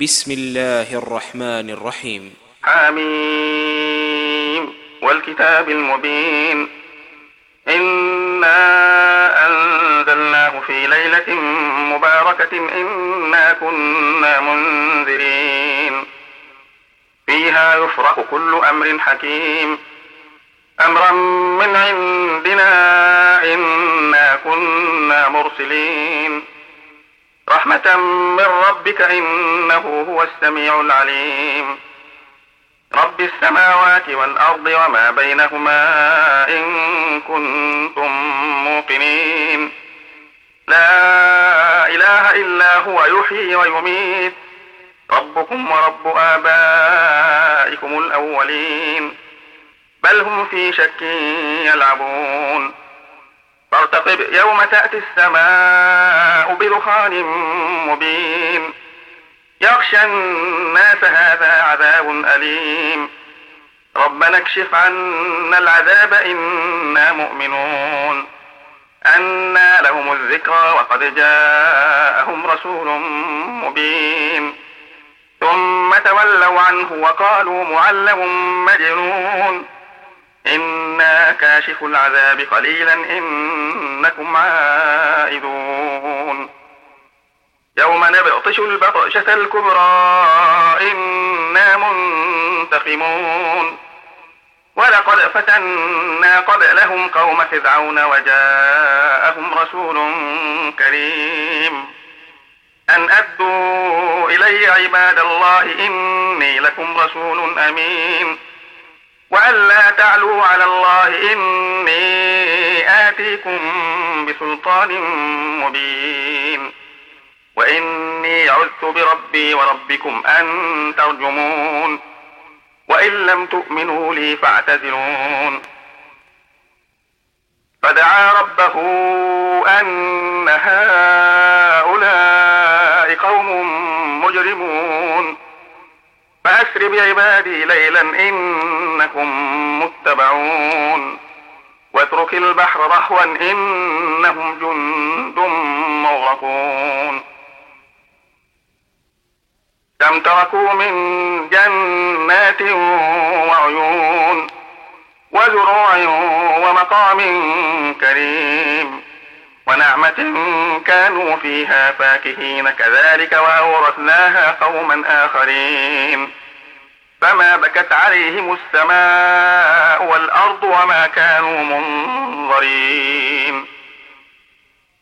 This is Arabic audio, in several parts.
بسم الله الرحمن الرحيم. حميم والكتاب المبين. إنا أنزلناه في ليلة مباركة إنا كنا منذرين. فيها يفرق كل أمر حكيم. أمرا من عندنا إنا كنا مرسلين. رحمة من ربك إنه هو السميع العليم. رب السماوات والأرض وما بينهما إن كنتم موقنين. لا إله إلا هو يحيي ويميت. ربكم ورب آبائكم الأولين. بل هم في شك يلعبون. يوم تأتي السماء بدخان مبين. يغشى الناس هذا عذاب أليم. ربنا اكشف عنا العذاب إنا مؤمنون. أنا لهم الذكرى وقد جاءهم رسول مبين. ثم تولوا عنه وقالوا معلم مجنون. إنا كاشف العذاب قليلا إنكم عائدون يوم نبطش البطشة الكبرى إنا منتقمون ولقد فتنا قبلهم قوم فرعون وجاءهم رسول كريم أن أدوا إلي عباد الله إني لكم رسول أمين وأن لا تعلوا على الله إني آتيكم بسلطان مبين. وإني عذت بربي وربكم أن ترجمون. وإن لم تؤمنوا لي فاعتزلون. فدعا ربه أن هؤلاء قوم مجرمون. فأسر بعبادي ليلا إنكم متبعون. واترك البحر رهوا إنهم جند مغرقون. كم تركوا من جنات وعيون وزروع ومقام كريم. ونعمة كانوا فيها فاكهين كذلك وأورثناها قوما آخرين. فما بكت عليهم السماء والأرض وما كانوا منظرين.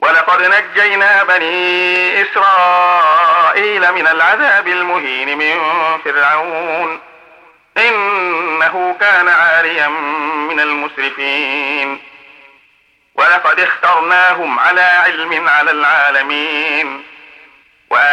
ولقد نجينا بني إسرائيل من العذاب المهين من فرعون. إنه كان عاليا من المسرفين. ولقد اخترناهم على علم على العالمين.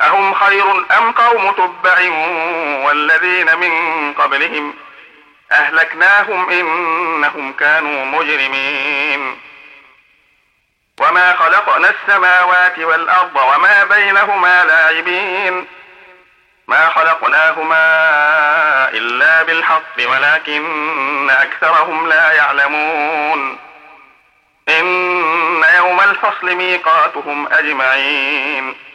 أهم خير أم قوم تبع والذين من قبلهم؟ أهلكناهم إنهم كانوا مجرمين. وما خلقنا السماوات والأرض وما بينهما لاعبين. ما خلقناهما إلا بالحق ولكن أكثرهم لا يعلمون. إن يوم الفصل ميقاتهم أجمعين.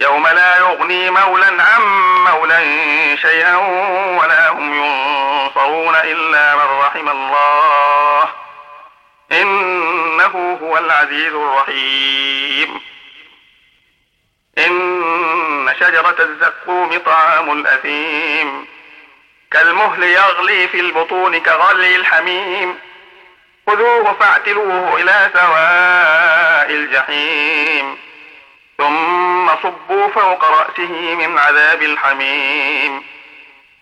يوم لا يغني مولا عن مولا شيئا ولا هم ينصرون إلا من رحم الله. إنه هو العزيز الرحيم. إن شجرة الزقوم طعام الأثيم. كالمهل يغلي في البطون كغلي الحميم. خذوه فاعتلوه إلى سواء الجحيم. رأسه من عذاب الحميم.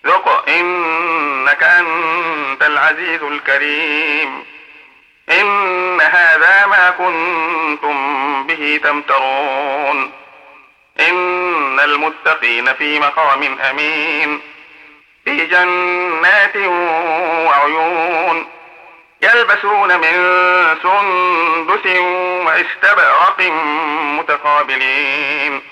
ذق إنك أنت العزيز الكريم. إن هذا ما كنتم به تمترون. إن المتقين في مقام أمين. في جنات وعيون. يلبسون من سندس وإستبرق متقابلين.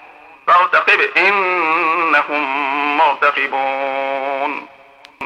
فارتقب إنهم مرتقبون.